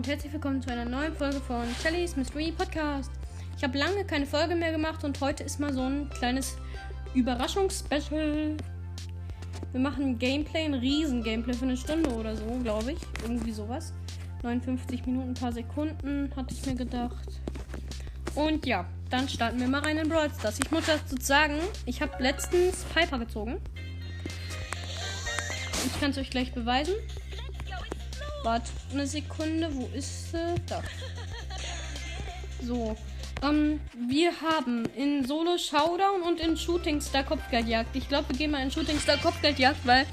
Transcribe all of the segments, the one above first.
und herzlich willkommen zu einer neuen Folge von Shelly's Mystery Podcast. Ich habe lange keine Folge mehr gemacht und heute ist mal so ein kleines Überraschungsspecial. Wir machen Gameplay, ein Riesen-Gameplay für eine Stunde oder so, glaube ich. Irgendwie sowas. 59 Minuten, ein paar Sekunden, hatte ich mir gedacht. Und ja, dann starten wir mal rein in Brawl Stars. Ich muss dazu sagen, ich habe letztens Piper gezogen. Ich kann es euch gleich beweisen. Warte eine Sekunde, wo ist sie? Da. So. Ähm, wir haben in Solo Showdown und in Shooting Star Kopfgeldjagd. Ich glaube, wir gehen mal in Shooting Star Kopfgeldjagd, weil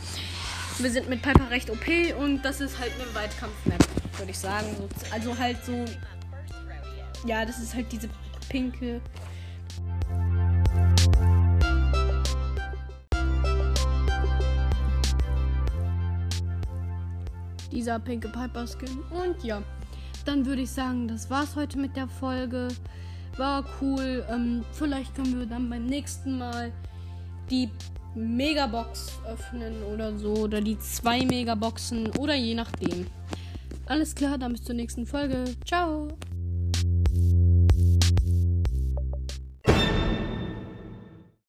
wir sind mit Piper recht OP und das ist halt eine Weitkampf-Map, würde ich sagen. Also halt so. Ja, das ist halt diese pinke dieser pinke Piper Skin. Und ja, dann würde ich sagen, das war's heute mit der Folge. War cool. Ähm, vielleicht können wir dann beim nächsten Mal die Megabox öffnen oder so. Oder die zwei Megaboxen oder je nachdem. Alles klar, dann bis zur nächsten Folge. Ciao.